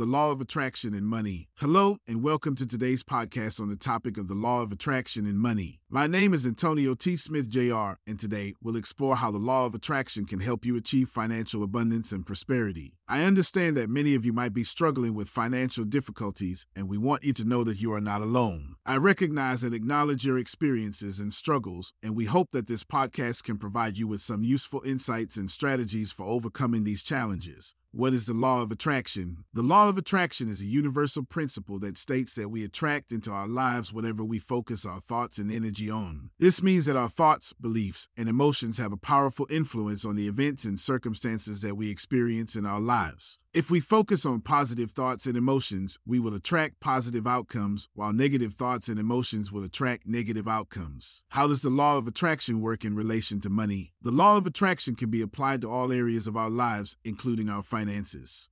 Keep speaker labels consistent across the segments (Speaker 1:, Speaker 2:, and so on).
Speaker 1: The law of attraction and money. Hello, and welcome to today's podcast on the topic of the law of attraction and money. My name is Antonio T. Smith, Jr., and today we'll explore how the law of attraction can help you achieve financial abundance and prosperity. I understand that many of you might be struggling with financial difficulties, and we want you to know that you are not alone. I recognize and acknowledge your experiences and struggles, and we hope that this podcast can provide you with some useful insights and strategies for overcoming these challenges. What is the law of attraction? The law of attraction is a universal principle that states that we attract into our lives whatever we focus our thoughts and energy on. This means that our thoughts, beliefs, and emotions have a powerful influence on the events and circumstances that we experience in our lives. If we focus on positive thoughts and emotions, we will attract positive outcomes, while negative thoughts and emotions will attract negative outcomes. How does the law of attraction work in relation to money? The law of attraction can be applied to all areas of our lives, including our finances.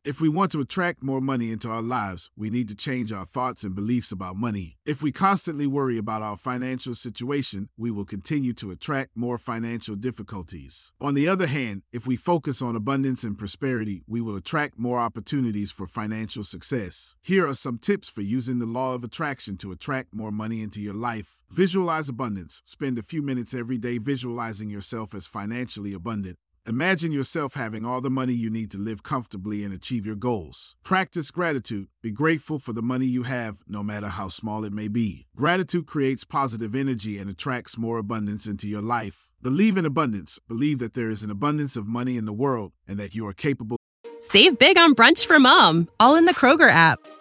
Speaker 1: If we want to attract more money into our lives, we need to change our thoughts and beliefs about money. If we constantly worry about our financial situation, we will continue to attract more financial difficulties. On the other hand, if we focus on abundance and prosperity, we will attract more opportunities for financial success. Here are some tips for using the law of attraction to attract more money into your life. Visualize abundance. Spend a few minutes every day visualizing yourself as financially abundant. Imagine yourself having all the money you need to live comfortably and achieve your goals. Practice gratitude. Be grateful for the money you have, no matter how small it may be. Gratitude creates positive energy and attracts more abundance into your life. Believe in abundance. Believe that there is an abundance of money in the world and that you are capable
Speaker 2: Save big on brunch for mom, all in the Kroger app.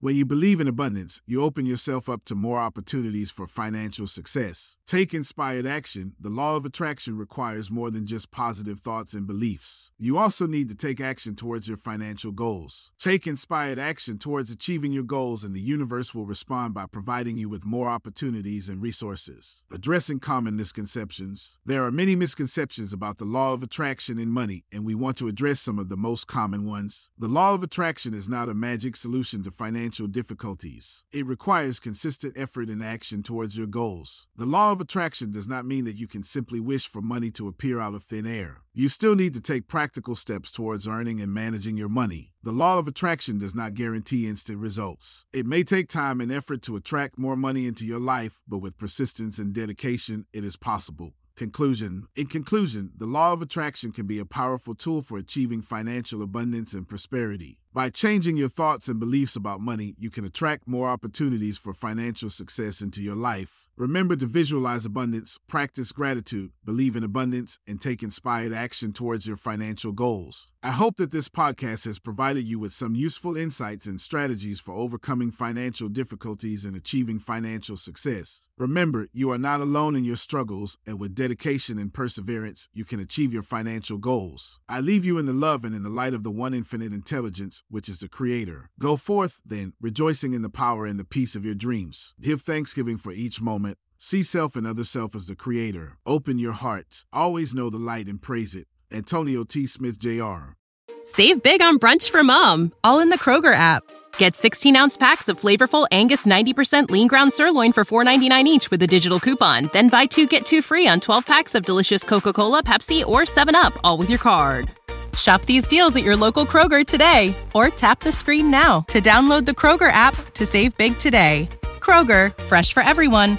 Speaker 1: When you believe in abundance, you open yourself up to more opportunities for financial success. Take inspired action. The law of attraction requires more than just positive thoughts and beliefs. You also need to take action towards your financial goals. Take inspired action towards achieving your goals, and the universe will respond by providing you with more opportunities and resources. Addressing common misconceptions. There are many misconceptions about the law of attraction and money, and we want to address some of the most common ones. The law of attraction is not a magic solution to financial financial difficulties. It requires consistent effort and action towards your goals. The law of attraction does not mean that you can simply wish for money to appear out of thin air. You still need to take practical steps towards earning and managing your money. The law of attraction does not guarantee instant results. It may take time and effort to attract more money into your life, but with persistence and dedication, it is possible. Conclusion In conclusion, the law of attraction can be a powerful tool for achieving financial abundance and prosperity. By changing your thoughts and beliefs about money, you can attract more opportunities for financial success into your life. Remember to visualize abundance, practice gratitude, believe in abundance, and take inspired action towards your financial goals. I hope that this podcast has provided you with some useful insights and strategies for overcoming financial difficulties and achieving financial success. Remember, you are not alone in your struggles, and with dedication and perseverance, you can achieve your financial goals. I leave you in the love and in the light of the one infinite intelligence, which is the Creator. Go forth, then, rejoicing in the power and the peace of your dreams. Give thanksgiving for each moment See self and other self as the creator. Open your heart. Always know the light and praise it. Antonio T. Smith, Jr.
Speaker 2: Save big on brunch for mom, all in the Kroger app. Get 16 ounce packs of flavorful Angus 90% lean ground sirloin for $4.99 each with a digital coupon. Then buy two get two free on 12 packs of delicious Coca Cola, Pepsi, or 7UP, all with your card. Shop these deals at your local Kroger today or tap the screen now to download the Kroger app to save big today. Kroger, fresh for everyone.